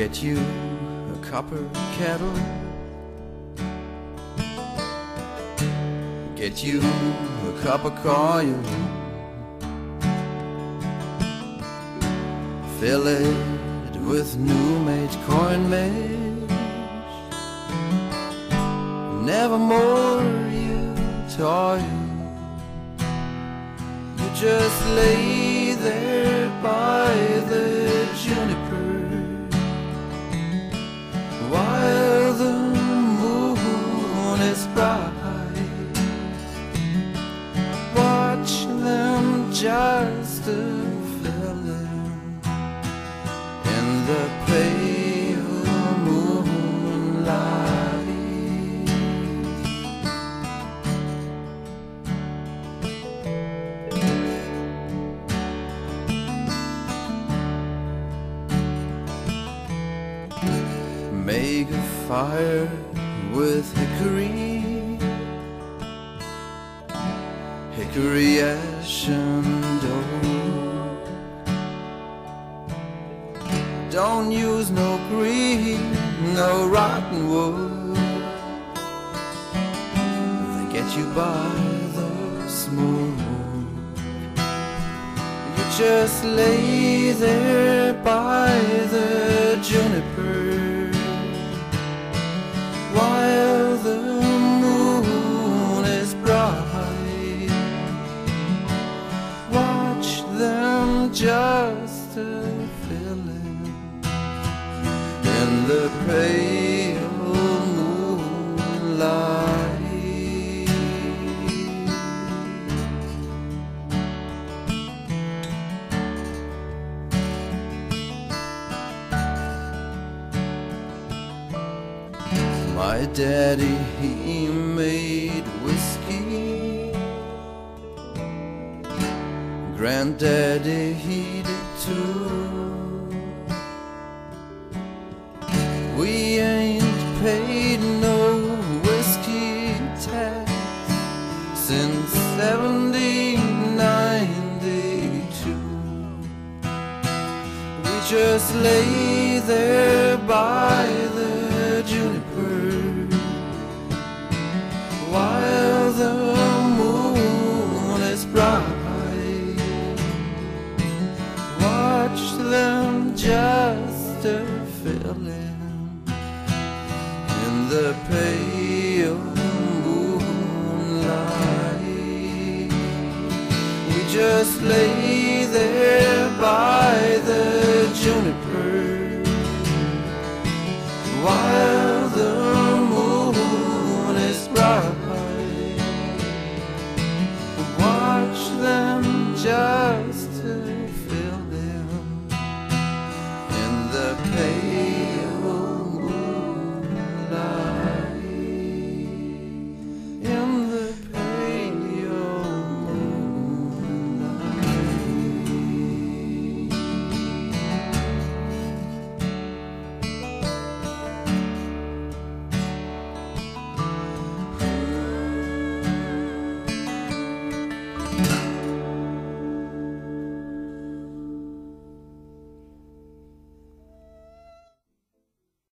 Get you a copper kettle. Get you a copper coil. Fill it with new made coin mesh. Nevermore you toil. You just lay there by just a filling in the pale moonlight. Make a fire with hickory, hickory ash and. Don't use no green, no rotten wood. They get you by the smoke. You just lay there by the a filling in the pale moonlight. My daddy, he made Granddaddy, he did too. We ain't paid no whiskey tax since 1792. We just lay there by the juniper while the moon is bright. the pale moonlight. We just lay there by the juniper. While